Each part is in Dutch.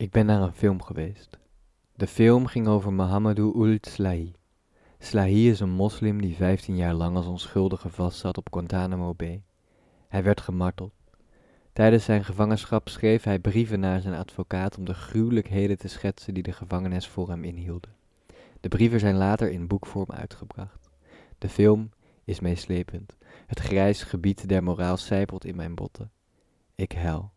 Ik ben naar een film geweest. De film ging over Mohamedou Ould Slahi. Slahi is een moslim die 15 jaar lang als onschuldige vastzat op Guantanamo Bay. Hij werd gemarteld. Tijdens zijn gevangenschap schreef hij brieven naar zijn advocaat om de gruwelijkheden te schetsen die de gevangenis voor hem inhielden. De brieven zijn later in boekvorm uitgebracht. De film is meeslepend. Het grijs gebied der moraal sijpelt in mijn botten. Ik huil.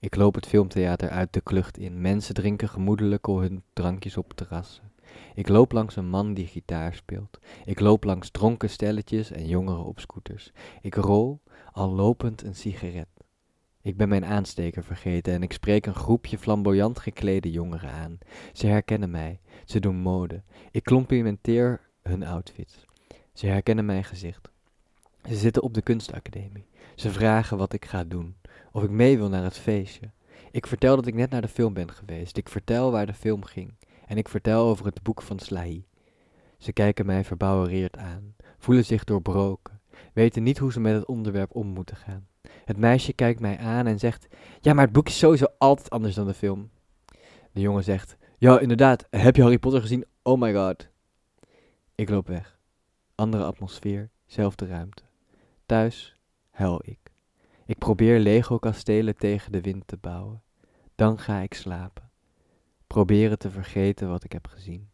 Ik loop het filmtheater uit de klucht in. Mensen drinken gemoedelijk hun drankjes op terrassen. Ik loop langs een man die gitaar speelt. Ik loop langs dronken stelletjes en jongeren op scooters. Ik rol, al lopend, een sigaret. Ik ben mijn aansteker vergeten en ik spreek een groepje flamboyant geklede jongeren aan. Ze herkennen mij, ze doen mode. Ik complimenteer hun outfits. Ze herkennen mijn gezicht. Ze zitten op de kunstacademie. Ze vragen wat ik ga doen, of ik mee wil naar het feestje. Ik vertel dat ik net naar de film ben geweest. Ik vertel waar de film ging. En ik vertel over het boek van Slahi. Ze kijken mij verbouwereerd aan, voelen zich doorbroken, weten niet hoe ze met het onderwerp om moeten gaan. Het meisje kijkt mij aan en zegt: Ja, maar het boek is sowieso altijd anders dan de film. De jongen zegt: Ja, inderdaad, heb je Harry Potter gezien? Oh my god. Ik loop weg. Andere atmosfeer, zelfde ruimte. Thuis huil ik. Ik probeer Lego-kastelen tegen de wind te bouwen. Dan ga ik slapen. Proberen te vergeten wat ik heb gezien.